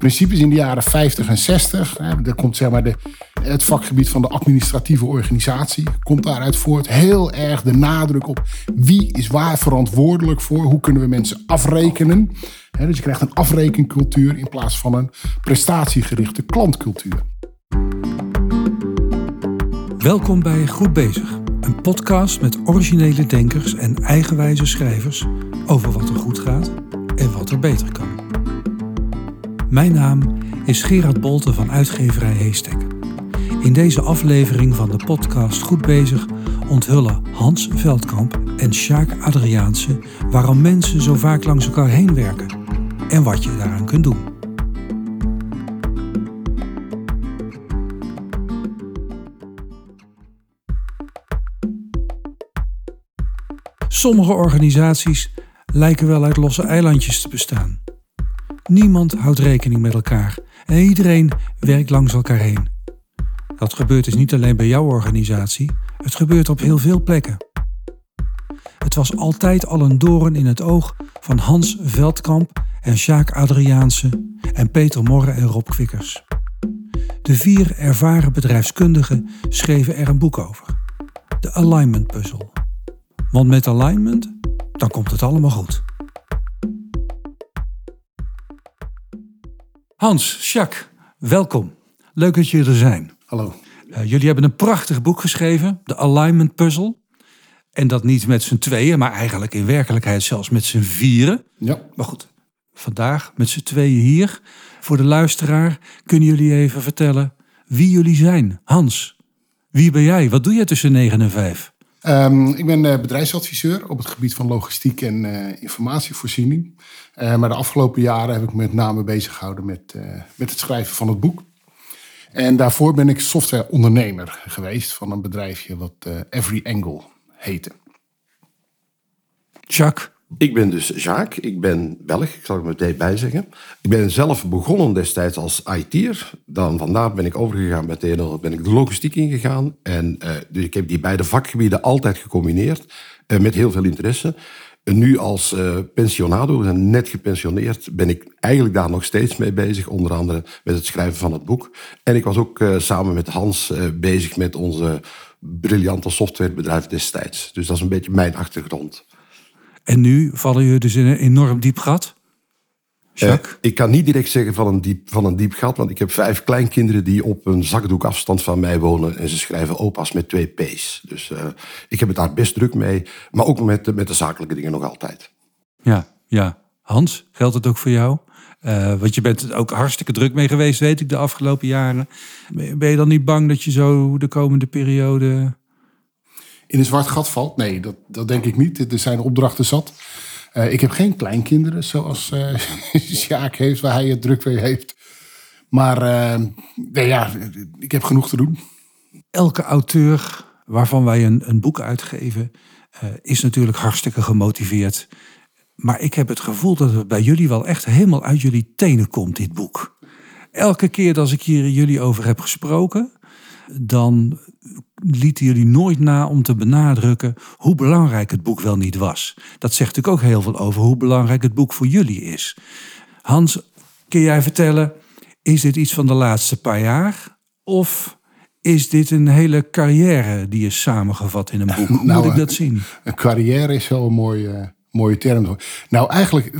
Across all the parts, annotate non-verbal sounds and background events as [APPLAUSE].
principes in de jaren 50 en 60. Hè, daar komt zeg maar de, het vakgebied van de administratieve organisatie. Komt daaruit voort. Heel erg de nadruk op wie is waar verantwoordelijk voor. Hoe kunnen we mensen afrekenen. Dus je krijgt een afrekencultuur in plaats van een prestatiegerichte klantcultuur. Welkom bij Goed Bezig. Een podcast met originele denkers en eigenwijze schrijvers over wat er goed gaat en wat er beter kan. Mijn naam is Gerard Bolte van uitgeverij Heestek. In deze aflevering van de podcast Goed Bezig onthullen Hans Veldkamp en Sjaak Adriaanse waarom mensen zo vaak langs elkaar heen werken en wat je daaraan kunt doen. Sommige organisaties lijken wel uit losse eilandjes te bestaan. Niemand houdt rekening met elkaar en iedereen werkt langs elkaar heen. Dat gebeurt dus niet alleen bij jouw organisatie, het gebeurt op heel veel plekken. Het was altijd al een doorn in het oog van Hans Veldkamp en Sjaak Adriaanse en Peter Morre en Rob Kwikkers. De vier ervaren bedrijfskundigen schreven er een boek over. De Alignment Puzzle. Want met alignment, dan komt het allemaal goed. Hans, Jacques, welkom. Leuk dat jullie er zijn. Hallo. Uh, jullie hebben een prachtig boek geschreven, de Alignment Puzzle. En dat niet met z'n tweeën, maar eigenlijk in werkelijkheid zelfs met z'n vieren. Ja. Maar goed, vandaag met z'n tweeën hier. Voor de luisteraar kunnen jullie even vertellen wie jullie zijn. Hans, wie ben jij? Wat doe jij tussen 9 en 5? Um, ik ben uh, bedrijfsadviseur op het gebied van logistiek en uh, informatievoorziening. Uh, maar de afgelopen jaren heb ik me met name bezig gehouden met, met het schrijven van het boek. En daarvoor ben ik softwareondernemer geweest van een bedrijfje wat Every Angle heette. Jacques? Ik ben dus Jacques, ik ben Belg, ik zal er meteen bij zeggen. Ik ben zelf begonnen destijds als IT'er. Dan vandaar ben ik overgegaan meteen, ben ik de logistiek ingegaan. En uh, dus ik heb die beide vakgebieden altijd gecombineerd, uh, met heel veel interesse. En nu als uh, pensionado, we net gepensioneerd, ben ik eigenlijk daar nog steeds mee bezig. Onder andere met het schrijven van het boek. En ik was ook samen met Hans bezig met onze briljante softwarebedrijf destijds. Dus dat is een beetje mijn achtergrond. En nu vallen jullie dus in een enorm diep gat? Uh, ik kan niet direct zeggen van een, diep, van een diep gat, want ik heb vijf kleinkinderen die op een zakdoek afstand van mij wonen en ze schrijven opa's met twee P's. Dus uh, ik heb het daar best druk mee, maar ook met, de, met de zakelijke dingen nog altijd. Ja, ja. Hans, geldt het ook voor jou? Uh, want je bent er ook hartstikke druk mee geweest, weet ik, de afgelopen jaren. Ben je dan niet bang dat je zo de komende periode in een zwart gat valt. Nee, dat, dat denk ik niet. Er zijn opdrachten zat. Uh, ik heb geen kleinkinderen zoals [LAUGHS] uh, heeft, waar hij het druk mee heeft. Maar nee, ja, ik heb genoeg te doen. Elke auteur waarvan wij een, een boek uitgeven, is natuurlijk hartstikke gemotiveerd. Maar ik heb het gevoel dat het bij jullie wel echt helemaal uit jullie tenen komt, dit boek. Elke keer als ik hier jullie over heb gesproken, dan lieten jullie nooit na om te benadrukken hoe belangrijk het boek wel niet was. Dat zegt natuurlijk ook heel veel over hoe belangrijk het boek voor jullie is. Hans, kun jij vertellen, is dit iets van de laatste paar jaar? Of is dit een hele carrière die is samengevat in een boek? [LAUGHS] Hoe nou, moet ik dat zien? Een carrière is wel een mooie, mooie term. Nou, eigenlijk,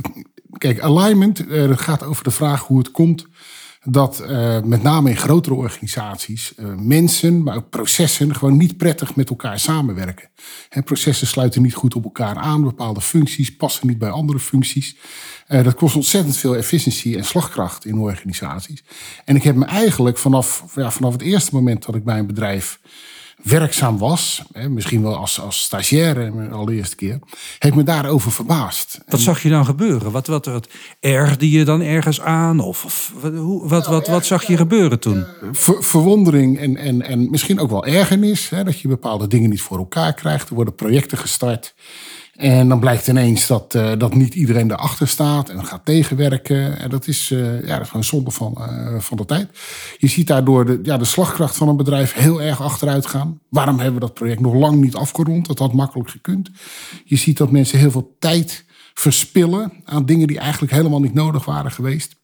kijk, alignment, uh, gaat over de vraag hoe het komt dat uh, met name in grotere organisaties uh, mensen, maar ook processen gewoon niet prettig met elkaar samenwerken. Processen sluiten niet goed op elkaar aan, bepaalde functies passen niet bij andere functies. Uh, dat kost ontzettend veel efficiëntie en slagkracht in organisaties. En ik heb me eigenlijk vanaf, ja, vanaf het eerste moment dat ik bij een bedrijf werkzaam was, hè, misschien wel als, als stagiaire allereerste keer, ik me daarover verbaasd. Wat zag je dan gebeuren? Wat, wat, wat ergde je dan ergens aan? Of, of wat, hoe, wat, wat, wat zag je gebeuren toen? Ver, verwondering en, en, en misschien ook wel ergernis. Hè, dat je bepaalde dingen niet voor elkaar krijgt. Er worden projecten gestart. En dan blijkt ineens dat, uh, dat niet iedereen erachter staat en gaat tegenwerken. En dat is, uh, ja, dat is gewoon zonde van, uh, van de tijd. Je ziet daardoor de, ja, de slagkracht van een bedrijf heel erg achteruit gaan. Waarom hebben we dat project nog lang niet afgerond? Dat had makkelijk gekund. Je ziet dat mensen heel veel tijd verspillen aan dingen die eigenlijk helemaal niet nodig waren geweest.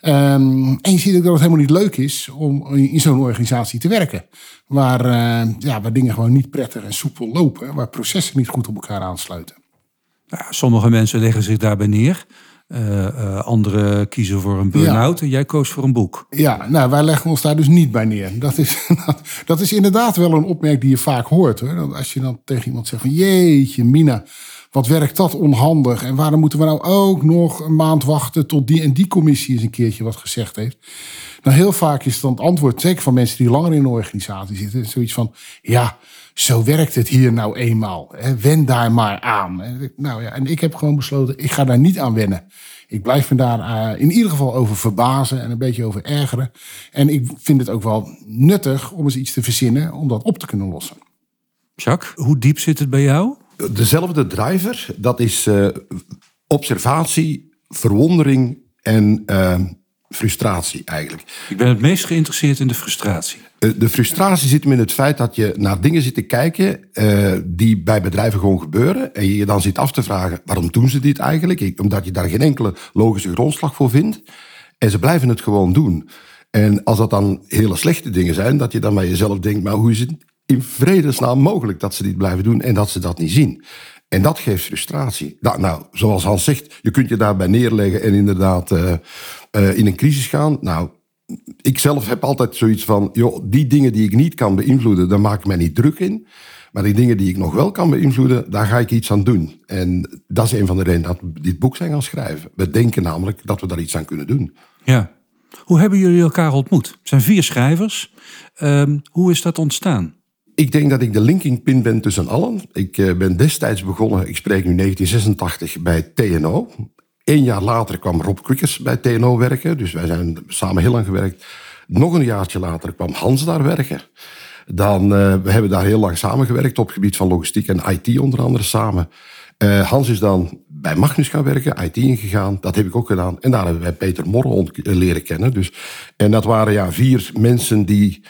Ehm, en je ziet ook dat het helemaal niet leuk is om in zo'n organisatie te werken. Waar, uh, ja, waar dingen gewoon niet prettig en soepel lopen. Waar processen niet goed op elkaar aansluiten. Nou, sommige mensen leggen zich daarbij neer. Uh, uh, anderen kiezen voor een burn-out en jij koos voor een boek. Ja, nou, wij leggen ons daar dus niet bij neer. Dat is, [LAUGHS] dat is inderdaad wel een opmerking die je vaak hoort. Hoor. Als je dan tegen iemand zegt van jeetje, Mina, wat werkt dat onhandig? En waarom moeten we nou ook nog een maand wachten tot die en die commissie eens een keertje wat gezegd heeft? Nou, heel vaak is dan het antwoord, zeker van mensen die langer in een organisatie zitten, zoiets van, ja, zo werkt het hier nou eenmaal. Hè? Wen daar maar aan. Nou ja, en ik heb gewoon besloten, ik ga daar niet aan wennen. Ik blijf me daar uh, in ieder geval over verbazen en een beetje over ergeren. En ik vind het ook wel nuttig om eens iets te verzinnen om dat op te kunnen lossen. Jacques, hoe diep zit het bij jou? Dezelfde driver, dat is uh, observatie, verwondering en uh, frustratie eigenlijk. Ik ben het meest geïnteresseerd in de frustratie. De frustratie zit hem in het feit dat je naar dingen zit te kijken die bij bedrijven gewoon gebeuren. En je je dan zit af te vragen, waarom doen ze dit eigenlijk? Omdat je daar geen enkele logische grondslag voor vindt. En ze blijven het gewoon doen. En als dat dan hele slechte dingen zijn, dat je dan bij jezelf denkt, maar hoe is het vredesnaam mogelijk dat ze dit blijven doen en dat ze dat niet zien? En dat geeft frustratie. Nou, zoals Hans zegt, je kunt je daarbij neerleggen en inderdaad uh, uh, in een crisis gaan. Nou, ik zelf heb altijd zoiets van, joh, die dingen die ik niet kan beïnvloeden, daar maak ik mij niet druk in. Maar die dingen die ik nog wel kan beïnvloeden, daar ga ik iets aan doen. En dat is een van de redenen dat we dit boek zijn gaan schrijven. We denken namelijk dat we daar iets aan kunnen doen. Ja. Hoe hebben jullie elkaar ontmoet? Het zijn vier schrijvers. Um, hoe is dat ontstaan? Ik denk dat ik de linking pin ben tussen allen. Ik uh, ben destijds begonnen, ik spreek nu 1986, bij TNO. Eén jaar later kwam Rob Quickers bij TNO werken. Dus wij zijn samen heel lang gewerkt. Nog een jaartje later kwam Hans daar werken. Dan, uh, we hebben daar heel lang samengewerkt op het gebied van logistiek en IT onder andere samen. Uh, Hans is dan bij Magnus gaan werken, IT ingegaan. Dat heb ik ook gedaan. En daar hebben wij Peter Morre leren kennen. Dus, en dat waren ja, vier mensen die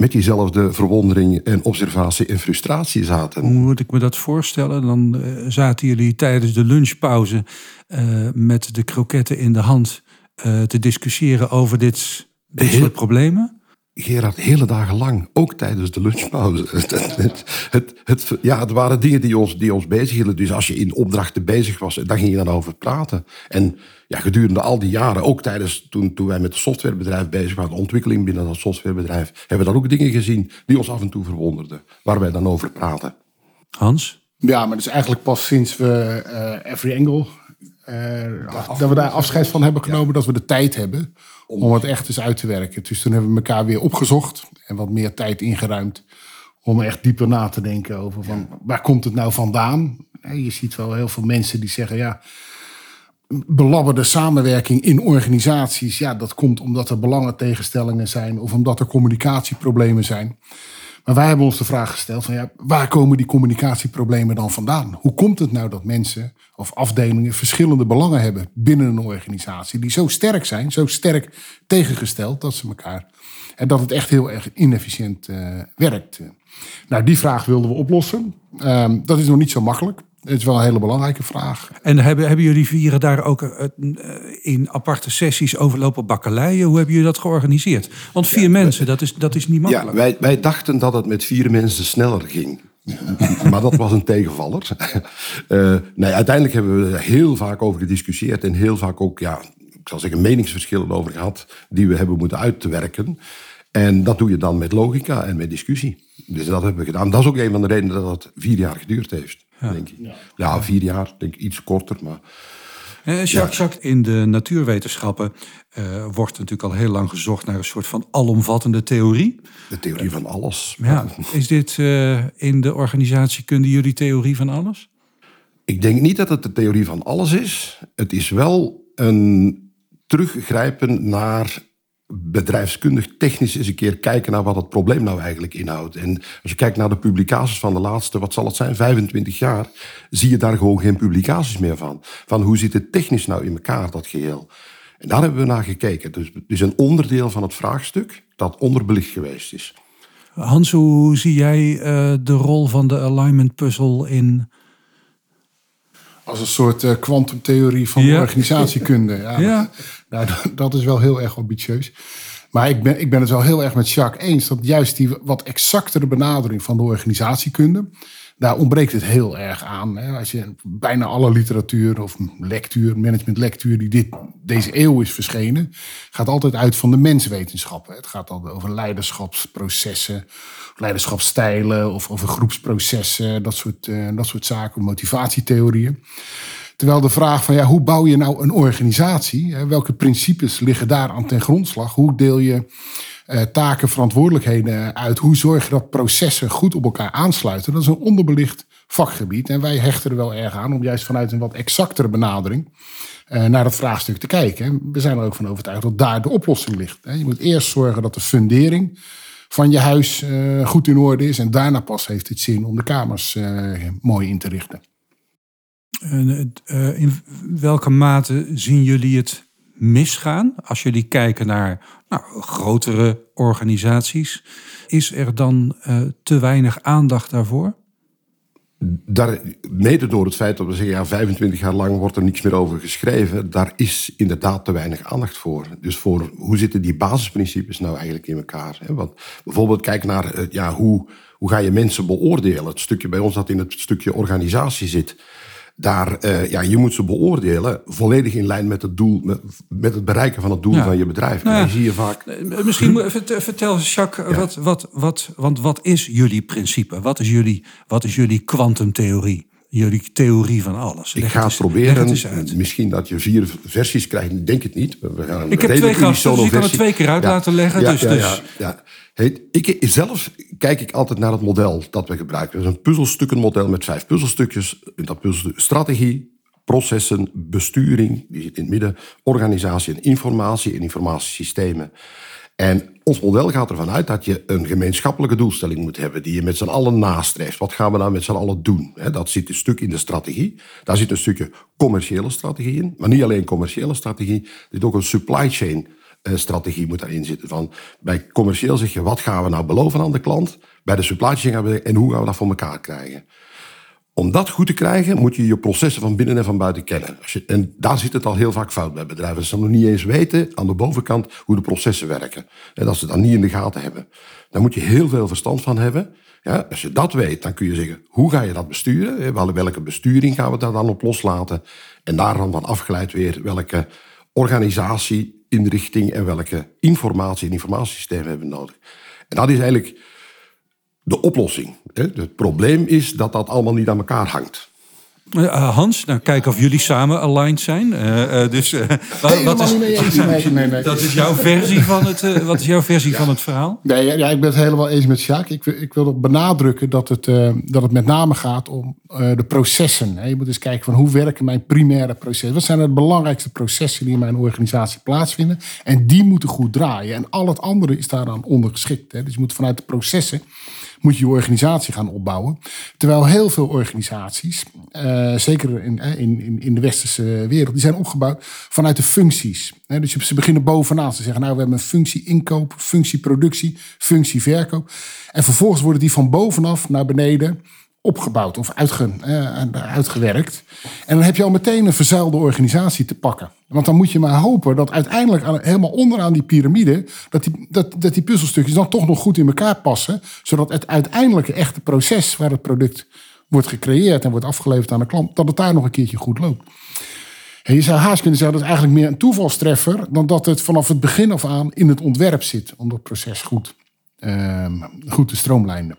met diezelfde verwondering en observatie en frustratie zaten. Hoe moet ik me dat voorstellen? Dan uh, zaten jullie tijdens de lunchpauze uh, met de kroketten in de hand uh, te discussiëren over dit, dit heel, soort problemen? Gerard, hele dagen lang, ook tijdens de lunchpauze. [LAUGHS] het, het, het, het, ja, het waren dingen die ons, die ons bezighielden. Dus als je in opdrachten bezig was, dan ging je dan over praten. En ja, gedurende al die jaren, ook tijdens toen, toen wij met het softwarebedrijf bezig waren, de ontwikkeling binnen dat softwarebedrijf, hebben we dan ook dingen gezien die ons af en toe verwonderden, waar wij dan over praten. Hans? Ja, maar het is eigenlijk pas sinds we uh, Every Angle, uh, dat we daar afscheid van hebben genomen, ja. dat we de tijd hebben om het echt eens uit te werken. Dus toen hebben we elkaar weer opgezocht en wat meer tijd ingeruimd om echt dieper na te denken over van waar komt het nou vandaan? Je ziet wel heel veel mensen die zeggen ja, belabberde samenwerking in organisaties, ja, dat komt omdat er belangentegenstellingen zijn of omdat er communicatieproblemen zijn. Maar wij hebben ons de vraag gesteld van ja, waar komen die communicatieproblemen dan vandaan? Hoe komt het nou dat mensen of afdelingen verschillende belangen hebben binnen een organisatie die zo sterk zijn, zo sterk tegengesteld dat ze elkaar en dat het echt heel erg inefficiënt uh, werkt. Nou, die vraag wilden we oplossen. Um, dat is nog niet zo makkelijk. Het is wel een hele belangrijke vraag. En hebben, hebben jullie vieren daar ook uh, in aparte sessies overlopen bakkeleien? Hoe hebben jullie dat georganiseerd? Want vier ja, mensen, dat is, dat is niet makkelijk. Ja, wij, wij dachten dat het met vier mensen sneller ging. [LAUGHS] maar dat was een tegenvaller. uh, [LAUGHS] nee, uiteindelijk hebben we er heel vaak over gediscussieerd en heel vaak ook, ja, ik zal zeggen, meningsverschillen over gehad, die we hebben moeten uitwerken. En dat doe je dan met logica en met discussie. Dus dat hebben we gedaan. Dat is ook een van de redenen dat het vier jaar geduurd heeft, ja. denk ik. Ja. ja, vier jaar, denk ik iets korter, maar... Eh, Jacques, ja. in de natuurwetenschappen uh, wordt natuurlijk al heel lang gezocht naar een soort van alomvattende theorie. De theorie van alles. Ja. Is dit uh, in de organisatiekunde jullie theorie van alles? Ik denk niet dat het de theorie van alles is. Het is wel een teruggrijpen naar bedrijfskundig technisch eens een keer kijken naar wat het probleem nou eigenlijk inhoudt. En als je kijkt naar de publicaties van de laatste, wat zal het zijn, 25 jaar, zie je daar gewoon geen publicaties meer van. Van hoe zit het technisch nou in elkaar, dat geheel. En daar hebben we naar gekeken. Dus het is een onderdeel van het vraagstuk dat onderbelicht geweest is. Hans, hoe zie jij uh, de rol van de alignment puzzel in Als een soort kwantumtheorie van Ja. organisatiekunde. Ja, Ja. Nou, dat- [LAUGHS] dat is wel heel erg ambitieus. Maar ik ben, ik ben het wel heel erg met Jacques eens dat juist die wat exactere benadering van de organisatiekunde, daar ontbreekt het heel erg aan. Hè. Als je bijna alle literatuur of lectuur, managementlectuur die dit, deze eeuw is verschenen, gaat altijd uit van de menswetenschappen. Het gaat altijd over leiderschapsprocessen, leiderschapsstijlen of over groepsprocessen, dat soort, eh, dat soort zaken, motivatietheorieën. Terwijl de vraag van ja, hoe bouw je nou een organisatie? Hè, Welke principes liggen daar aan ten grondslag? Hoe deel je eh, taken, verantwoordelijkheden uit? Hoe zorg je dat processen goed op elkaar aansluiten? Dat is een onderbelicht vakgebied. En wij hechten er wel erg aan om juist vanuit een wat exactere benadering eh, naar dat vraagstuk te kijken. En we zijn er ook van overtuigd dat daar de oplossing ligt. Je moet eerst zorgen dat de fundering van je huis eh, goed in orde is. En daarna pas heeft het zin om de kamers mooi in te richten. En, in welke mate zien jullie het misgaan als jullie kijken naar nou, grotere organisaties? Is er dan eh, te weinig aandacht daarvoor? Daar, mede door het feit dat we zeggen, ja, 25 jaar lang wordt er niks meer over geschreven, daar is inderdaad te weinig aandacht voor. Dus voor hoe zitten die basisprincipes nou eigenlijk in elkaar? Hè? Want bijvoorbeeld kijk naar eh, ja, hoe, hoe ga je mensen beoordelen? Het stukje bij ons dat in het stukje organisatie zit. Daar, eh, ja, je moet ze beoordelen volledig in lijn met het doel, met, met het bereiken van het doel Ja. van je bedrijf. Nou en ja. dan zie je vaak. Eh, Misschien moet- vert- vertel, Jacques, wat, wat, wat, want wat is jullie principe? Wat is jullie, wat is jullie kwantumtheorie? Jullie theorie van alles? Ik Leg ga het het eens- proberen. het. Misschien dat je vier versies krijgt. Ik denk het niet. We gaan Ik heb twee gasten, dus je kan het twee keer uit laten leggen, Ja, dus- ja, dus- ja, ja. Hey, ik, zelf kijk ik altijd naar het model dat we gebruiken. Dat is een puzzelstukkenmodel met vijf puzzelstukjes. Dat puzzelstuk strategie, processen, besturing, die zit in het midden, organisatie en informatie en informatiesystemen. En ons model gaat ervan uit dat je een gemeenschappelijke doelstelling moet hebben die je met z'n allen nastreeft. Wat gaan we nou met z'n allen doen? Dat zit een stuk in de strategie. Daar zit een stukje commerciële strategie in. Maar niet alleen commerciële strategie. Er zit ook een supply chain eh, strategie moet daarin zitten. Van, bij commercieel zeg je, wat gaan we nou beloven aan de klant? Bij de supply chain gaan we, en hoe gaan we dat voor elkaar krijgen? Om dat goed te krijgen, moet je je processen van binnen en van buiten kennen. Je, en daar zit het al heel vaak fout bij bedrijven. Ze nog niet eens weten aan de bovenkant hoe de processen werken. En dat ze dat niet in de gaten hebben. Daar moet je heel veel verstand van hebben. Ja, als je dat weet, dan kun je zeggen, hoe ga je dat besturen? Wel- Welke besturing gaan we daar dan op loslaten? En daar dan van afgeleid weer welke organisatie, inrichting en welke informatie en informatiesystemen hebben we nodig. En dat is eigenlijk de oplossing. hè. Het probleem is dat dat allemaal niet aan elkaar hangt. Eh, Hans, nou kijk of jullie samen aligned zijn. Eh, eh, dus, eh, wat, is. Nee, nee, dat is jouw versie van het, eh, wat is jouw versie van het verhaal? Nee, ja, ja, ik ben het helemaal eens met Sjaak. Ik, wil- ik wil benadrukken dat het, eh, dat het met name gaat om eh, de processen. hè. Je moet eens kijken van hoe werken mijn primaire processen. Wat zijn de belangrijkste processen die in mijn organisatie plaatsvinden? En die moeten goed draaien. En al het andere is daaraan ondergeschikt. Hè. Dus je moet vanuit de processen moet je je organisatie gaan opbouwen. Terwijl heel veel organisaties, eh, zeker in, eh, in, in, in de westerse wereld, die zijn opgebouwd vanuit de functies. Dus ze beginnen bovenaan. Ze zeggen, nou, we hebben een functie inkoop, functie productie, functie verkoop. En vervolgens worden die van bovenaf naar beneden opgebouwd of eh, uitgewerkt. En dan heb je al meteen een verzuilde organisatie te pakken. Want dan moet je maar hopen dat uiteindelijk helemaal onderaan die piramide... Dat die, dat, die puzzelstukjes dan toch nog goed in elkaar passen. Zodat het uiteindelijke echte proces waar het product wordt gecreëerd... en wordt afgeleverd aan de klant, dat het daar nog een keertje goed loopt. En je zou haast kunnen zeggen dat het eigenlijk meer een toevalstreffer... dan dat het vanaf het begin af aan in het ontwerp zit... om dat proces goed, ehm, goed te stroomlijnen.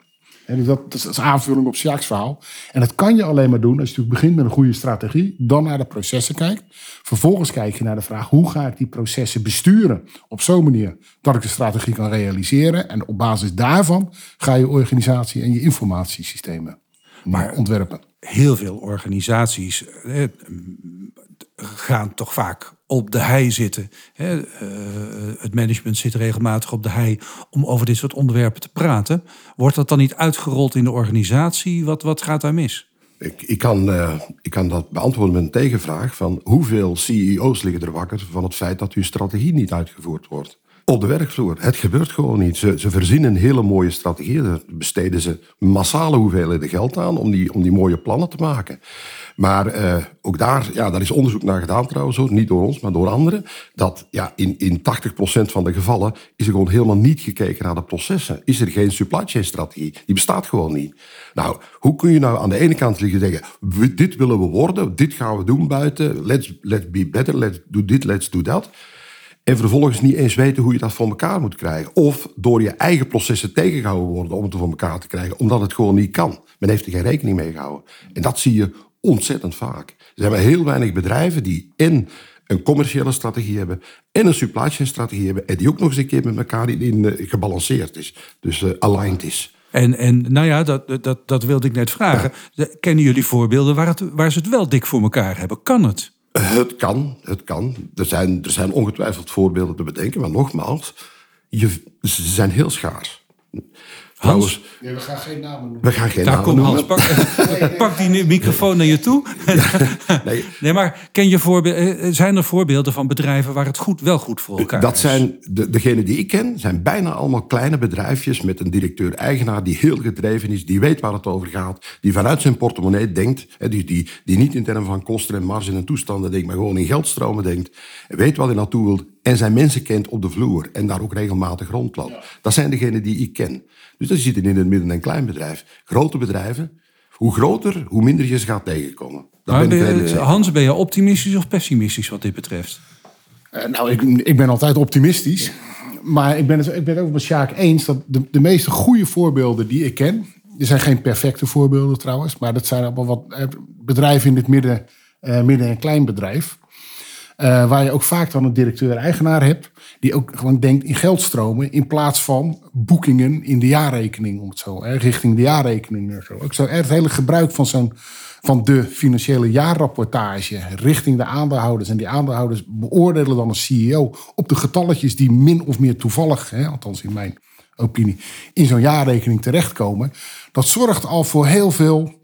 Hè, dus dat, dat is aanvulling op Sjaaks verhaal. En dat kan je alleen maar doen als je natuurlijk begint met een goede strategie. Dan naar de processen kijkt. Vervolgens kijk je naar de vraag hoe ga ik die processen besturen. Op zo'n manier dat ik de strategie kan realiseren. En op basis daarvan ga je organisatie en je informatiesystemen maar ontwerpen. Heel veel organisaties eh, gaan toch vaak op de hei zitten. Hè, eh, het management zit regelmatig op de hei om over dit soort onderwerpen te praten. Wordt dat dan niet uitgerold in de organisatie? Wat, wat gaat daar mis? Ik, ik, kan, eh, ik kan dat beantwoorden met een tegenvraag van hoeveel CEO's liggen er wakker van het feit dat hun strategie niet uitgevoerd wordt. Op de werkvloer. Het gebeurt gewoon niet. Ze, ze verzinnen hele mooie strategieën. Daar besteden ze massale hoeveelheden geld aan om die, om die mooie plannen te maken. Maar uh, ook daar, ja, daar is onderzoek naar gedaan trouwens, niet door ons, maar door anderen. Dat ja, in, in 80% van de gevallen is er gewoon helemaal niet gekeken naar de processen. Is er geen supply chain strategie? Die bestaat gewoon niet. Nou, hoe kun je nou aan de ene kant liggen zeggen, dit willen we worden, dit gaan we doen buiten, let's, let's be better, let's do dit, let's do dat. En vervolgens niet eens weten hoe je dat voor elkaar moet krijgen. Of door je eigen processen tegengehouden worden om het voor elkaar te krijgen, omdat het gewoon niet kan. Men heeft er geen rekening mee gehouden. En dat zie je ontzettend vaak. Er zijn maar heel weinig bedrijven die en een commerciële strategie hebben en een supply chain strategie hebben en die ook nog eens een keer met elkaar in, in uh, gebalanceerd is. Dus uh, aligned is. En, en nou ja, dat, dat, dat wilde ik net vragen. Kennen jullie voorbeelden waar, het, waar ze het wel dik voor elkaar hebben? Kan het? Het kan, het kan. Er zijn, er zijn ongetwijfeld voorbeelden te bedenken, maar nogmaals, je, ze zijn heel schaars. Hans? Nee, we gaan geen namen noemen. We gaan geen Daar namen kom noemen. Hans, pak, [LAUGHS] pak die microfoon naar je toe. [LAUGHS] nee. nee, maar ken je voorbeelden, zijn er voorbeelden van bedrijven waar het goed, wel goed voor elkaar Dat is? zijn, de, degene die ik ken, zijn bijna allemaal kleine bedrijfjes met een directeur-eigenaar die heel gedreven is, die weet waar het over gaat, die vanuit zijn portemonnee denkt, hè, die, die, die niet in termen van kosten en marge en toestanden denkt, maar gewoon in geldstromen denkt, en weet wat hij naartoe wil en zijn mensen kent op de vloer en daar ook regelmatig rondloopt. Dat zijn degenen die ik ken. Dus dat zitten in het midden- en kleinbedrijf. Grote bedrijven, hoe groter, hoe minder je ze gaat tegenkomen. Ben ben je-. Hans, ben je optimistisch of pessimistisch wat dit betreft? Eh, nou, ik, ik ben altijd optimistisch. Maar ik ben het, ik ben het ook met Sjaak eens dat de, de meeste goede voorbeelden die ik ken. Er zijn geen perfecte voorbeelden trouwens. Maar dat zijn allemaal wat eh, bedrijven in het midden, eh, midden- en kleinbedrijf. Eh, waar je ook vaak dan een directeur-eigenaar hebt. Die ook gewoon denkt in geldstromen. In plaats van boekingen in de jaarrekening. Om het zo, hè, richting de jaarrekening. en Zo. Ook het hele gebruik van zo'n van de financiële jaarrapportage richting de aandeelhouders. En die aandeelhouders beoordelen dan als CEO op de getalletjes die min of meer toevallig, hè, althans in mijn opinie, in zo'n jaarrekening terechtkomen. Dat zorgt al voor heel veel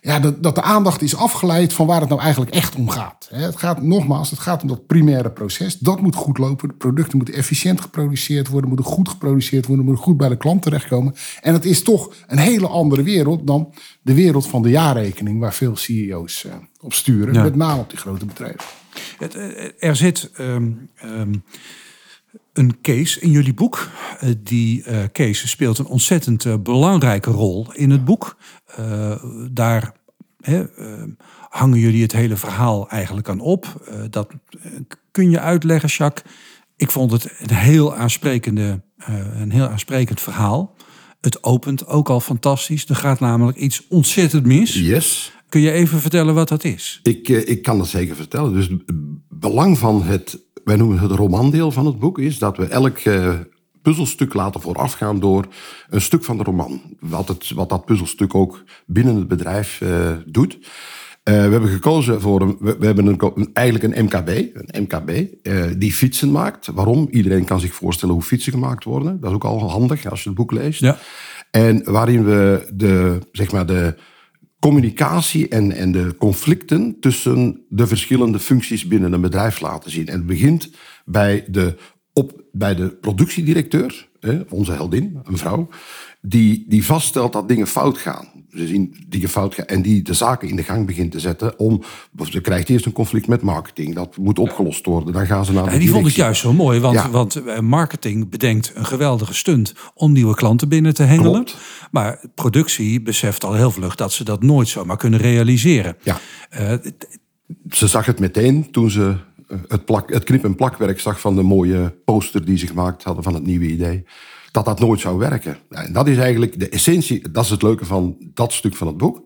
ja, dat, dat de aandacht is afgeleid van waar het nou eigenlijk echt om gaat. Het gaat nogmaals, het gaat om dat primaire proces. Dat moet goed lopen. De producten moeten efficiënt geproduceerd worden, moeten goed geproduceerd worden, moeten goed bij de klant terechtkomen. En het is toch een hele andere wereld dan de wereld van de jaarrekening, waar veel CEO's eh, op sturen, Ja. met name op die grote bedrijven. Het, eh, er zit ehm, ehm, een case in jullie boek. Eh, die eh, case speelt een ontzettend eh, belangrijke rol in het boek. Daar hè, hangen jullie het hele verhaal eigenlijk aan op. Dat kun je uitleggen, Jacques. Ik vond het een heel, aansprekende, een heel aansprekend verhaal. Het opent ook al fantastisch. Er gaat namelijk iets ontzettend mis. Yes. Kun je even vertellen wat dat is? Ik, ik kan dat zeker vertellen. Dus het belang van het, wij noemen het romandeel van het boek, is dat we elk eh, puzzelstuk laten voorafgaan door een stuk van de roman. Wat, het, wat dat puzzelstuk ook binnen het bedrijf eh, doet. Eh, we hebben gekozen voor een, we, we hebben een, eigenlijk een MKB, een MKB die fietsen maakt. Waarom? Iedereen kan zich voorstellen hoe fietsen gemaakt worden. Dat is ook al handig als je het boek leest. Ja. En waarin we de, zeg maar de communicatie en, en de conflicten tussen de verschillende functies binnen een bedrijf laten zien. En het begint bij de, op, bij de productiedirecteur, onze heldin, een vrouw, die, die vaststelt dat dingen fout gaan. Ze zien dingen fout en die de zaken in de gang begint te zetten. Om, ze krijgt eerst een conflict met marketing, dat moet opgelost worden. Dan gaan ze naar de Ja, die vond ik juist zo mooi, want, Ja. want eh, marketing bedenkt een geweldige stunt om nieuwe klanten binnen te hengelen. Klopt. Maar productie beseft al heel vlug dat ze dat nooit zomaar kunnen realiseren. Ja. Eh, ze zag het meteen toen ze het, plak, het knip- en plakwerk zag van de mooie poster die ze gemaakt hadden van het nieuwe idee. Dat dat nooit zou werken. Nou, En dat is eigenlijk de essentie, dat is het leuke van dat stuk van het boek.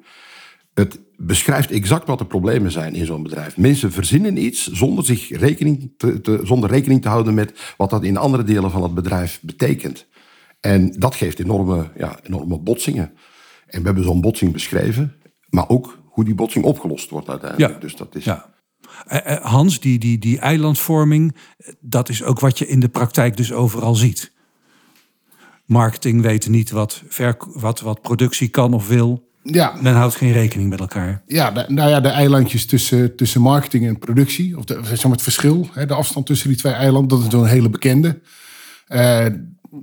Het beschrijft exact wat de problemen zijn in zo'n bedrijf. Mensen verzinnen iets zonder, zich rekening te, te- zonder rekening te houden met wat dat in andere delen van het bedrijf betekent. En dat geeft enorme, ja, enorme botsingen. En we hebben zo'n botsing beschreven, maar ook hoe die botsing opgelost wordt uiteindelijk. Ja. Dus dat is, ja. Eh, eh, Hans, die, die, die eilandvorming, dat is ook wat je in de praktijk dus overal ziet. Marketing weet niet wat, wat, wat productie kan of wil. Ja, Men houdt geen rekening met elkaar. Ja, de, nou ja, de eilandjes tussen, tussen marketing en productie. Of de, zeg maar het verschil, hè, de afstand tussen die twee eilanden, dat is een hele bekende. Uh,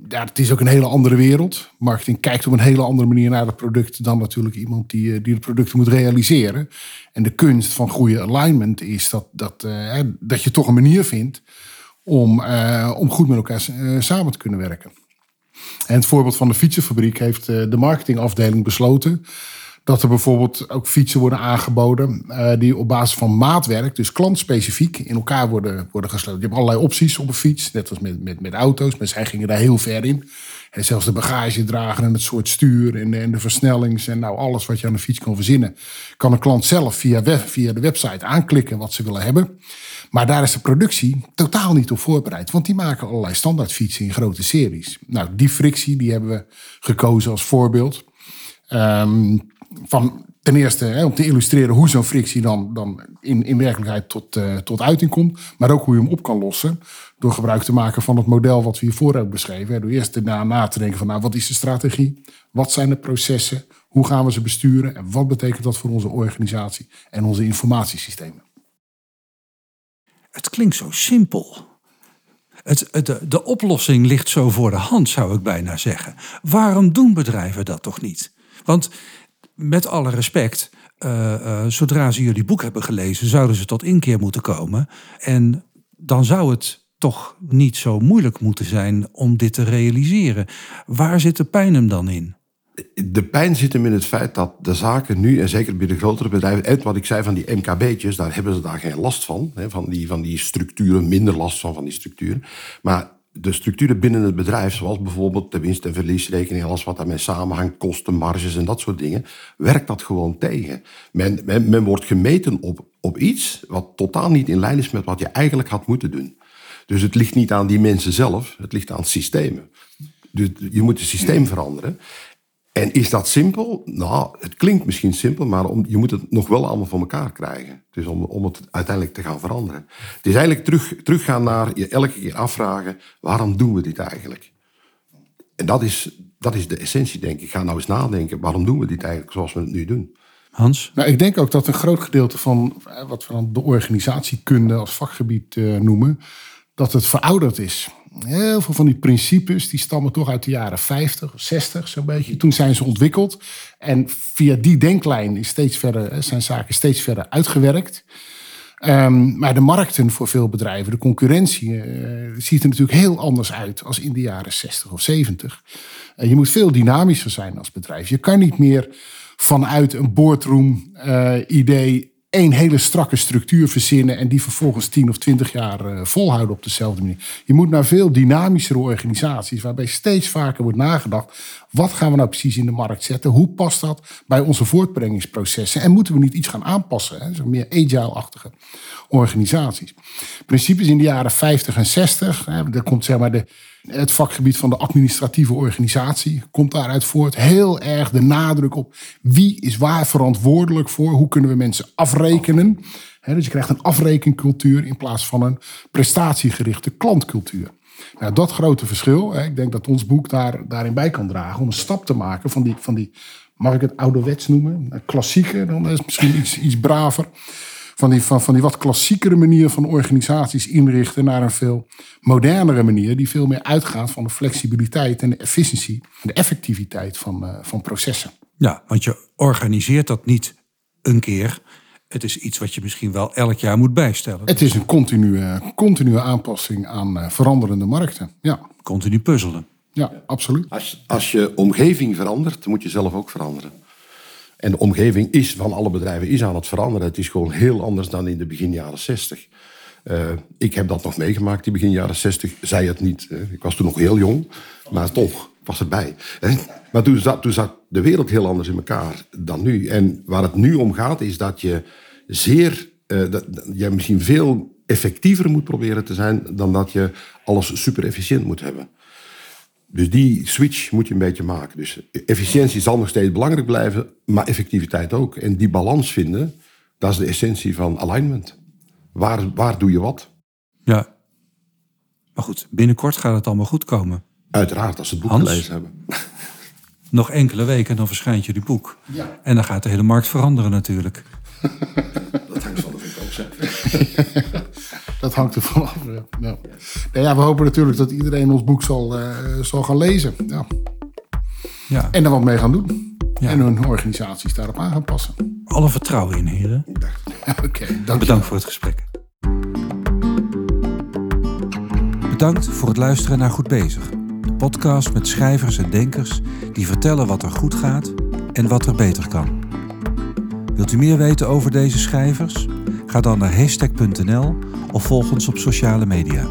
ja, het is ook een hele andere wereld. Marketing kijkt op een hele andere manier naar het product dan natuurlijk iemand die, die de producten moet realiseren. En de kunst van goede alignment is dat, dat, uh, dat je toch een manier vindt om, uh, om goed met elkaar samen te kunnen werken. En het voorbeeld van de fietsenfabriek heeft de marketingafdeling besloten dat er bijvoorbeeld ook fietsen worden aangeboden uh, die op basis van maatwerk, dus klantspecifiek, in elkaar worden, worden gesloten. Je hebt allerlei opties op een fiets, net als met, met, met auto's, maar zij gingen daar heel ver in. En zelfs de bagagedrager en het soort stuur en de, en de versnellings en nou alles wat je aan de fiets kan verzinnen, kan een klant zelf via, web, via de website aanklikken wat ze willen hebben. Maar daar is de productie totaal niet op voorbereid, want die maken allerlei standaardfietsen in grote series. Nou, die frictie die hebben we gekozen als voorbeeld. Um, van ten eerste hè, om te illustreren hoe zo'n frictie dan, dan in, in werkelijkheid tot, uh, tot uiting komt. Maar ook hoe je hem op kan lossen. Door gebruik te maken van het model wat we hiervoor hebben beschreven. Door eerst daarna na te denken van nou, wat is de strategie? Wat zijn de processen? Hoe gaan we ze besturen? En wat betekent dat voor onze organisatie en onze informatiesystemen? Het klinkt zo simpel. Het, de, de oplossing ligt zo voor de hand, zou ik bijna zeggen. Waarom doen bedrijven dat toch niet? Want met alle respect, uh, uh, zodra ze jullie boek hebben gelezen, zouden ze tot inkeer moeten komen. En dan zou het toch niet zo moeilijk moeten zijn om dit te realiseren. Waar zit de pijn hem dan in? De pijn zit hem in het feit dat de zaken nu, en zeker bij de grotere bedrijven, en wat ik zei van die MKB'tjes, daar hebben ze daar geen last van. Hè, van, die, van die structuren, minder last van van die structuren. Maar de structuren binnen het bedrijf, zoals bijvoorbeeld de winst- en verliesrekening, alles wat daarmee samenhangt, kosten, marges en dat soort dingen, werkt dat gewoon tegen. Men, men, men, wordt gemeten op, op iets wat totaal niet in lijn is met wat je eigenlijk had moeten doen. Dus het ligt niet aan die mensen zelf, het ligt aan systemen. Dus je moet het systeem veranderen. En is dat simpel? Nou, het klinkt misschien simpel, maar om, je moet het nog wel allemaal voor elkaar krijgen. Dus om, om het uiteindelijk te gaan veranderen. Het is eigenlijk terug, teruggaan naar je elke keer afvragen, waarom doen we dit eigenlijk? En dat is, dat is de essentie, denk ik. Ga nou eens nadenken, waarom doen we dit eigenlijk zoals we het nu doen? Hans? Nou, ik denk ook dat een groot gedeelte van eh, wat we dan de organisatiekunde als vakgebied uh, noemen, dat het verouderd is. Heel veel van die principes die stammen toch uit de jaren 50 of 60, zo'n beetje. Toen zijn ze ontwikkeld. En via die denklijn is steeds verder, zijn zaken steeds verder uitgewerkt. Um, maar de markten voor veel bedrijven, de concurrentie, uh, ziet er natuurlijk heel anders uit als in de jaren 60 of 70. Uh, je moet veel dynamischer zijn als bedrijf. Je kan niet meer vanuit een boardroom uh, idee één hele strakke structuur verzinnen en die vervolgens 10 of 20 jaar uh, volhouden op dezelfde manier. Je moet naar veel dynamischere organisaties, waarbij steeds vaker wordt nagedacht: wat gaan we nou precies in de markt zetten? Hoe past dat bij onze voortbrengingsprocessen? En moeten we niet iets gaan aanpassen? Hè? Zo meer agile-achtige organisaties. Principes in de jaren 50 en 60, hè, daar komt zeg maar de het vakgebied van de administratieve organisatie komt daaruit voort. Heel erg de nadruk op wie is waar verantwoordelijk voor. Hoe kunnen we mensen afrekenen. dus je krijgt een afrekencultuur in plaats van een prestatiegerichte klantcultuur. Nou, dat grote verschil, ik denk dat ons boek daar, daarin bij kan dragen om een stap te maken van die, van die mag ik het ouderwets noemen, klassieke, dan is het misschien iets, iets braver van die, van, van die wat klassiekere manier van organisaties inrichten naar een veel modernere manier, die veel meer uitgaat van de flexibiliteit en de efficiëntie en de effectiviteit van, uh, van processen. Ja, want je organiseert dat niet een keer. Het is iets wat je misschien wel elk jaar moet bijstellen. Het is een continue, continue aanpassing aan uh, veranderende markten. Ja. Continu puzzelen. Ja, absoluut. Als, als je omgeving verandert, moet je zelf ook veranderen. En de omgeving is van alle bedrijven is aan het veranderen. Het is gewoon heel anders dan in de begin jaren 60. Uh, ik heb dat nog meegemaakt, die begin jaren 60. Zei het niet. Ik was toen nog heel jong, maar toch was erbij. Maar toen zat, de wereld heel anders in elkaar dan nu. En waar het nu om gaat, is dat je zeer, uh, dat, je misschien veel effectiever moet proberen te zijn dan dat je alles super efficiënt moet hebben. Dus die switch moet je een beetje maken. Dus efficiëntie zal nog steeds belangrijk blijven, maar effectiviteit ook. En die balans vinden, dat is de essentie van alignment. Waar, waar doe je wat? Ja. Maar goed, binnenkort gaat het allemaal goed komen. Uiteraard, als ze het boek Hans, gelezen hebben. [LAUGHS] Nog enkele weken, dan verschijnt jullie boek. Ja. En dan gaat de hele markt veranderen natuurlijk. [LAUGHS] dat hangt van de [LAUGHS] dat hangt er vanaf. Ja. Ja. Nou ja, we hopen natuurlijk dat iedereen ons boek zal, uh, zal gaan lezen. Ja. Ja. En er wat mee gaan doen. Ja. En hun organisaties daarop aan gaan passen. Alle vertrouwen in, heren. Oké, okay, Bedankt voor het gesprek. Bedankt voor het luisteren naar Goed Bezig. Podcast met schrijvers en denkers die vertellen wat er goed gaat en wat er beter kan. Wilt u meer weten over deze schrijvers? Ga dan naar hashtag.nl of volg ons op sociale media.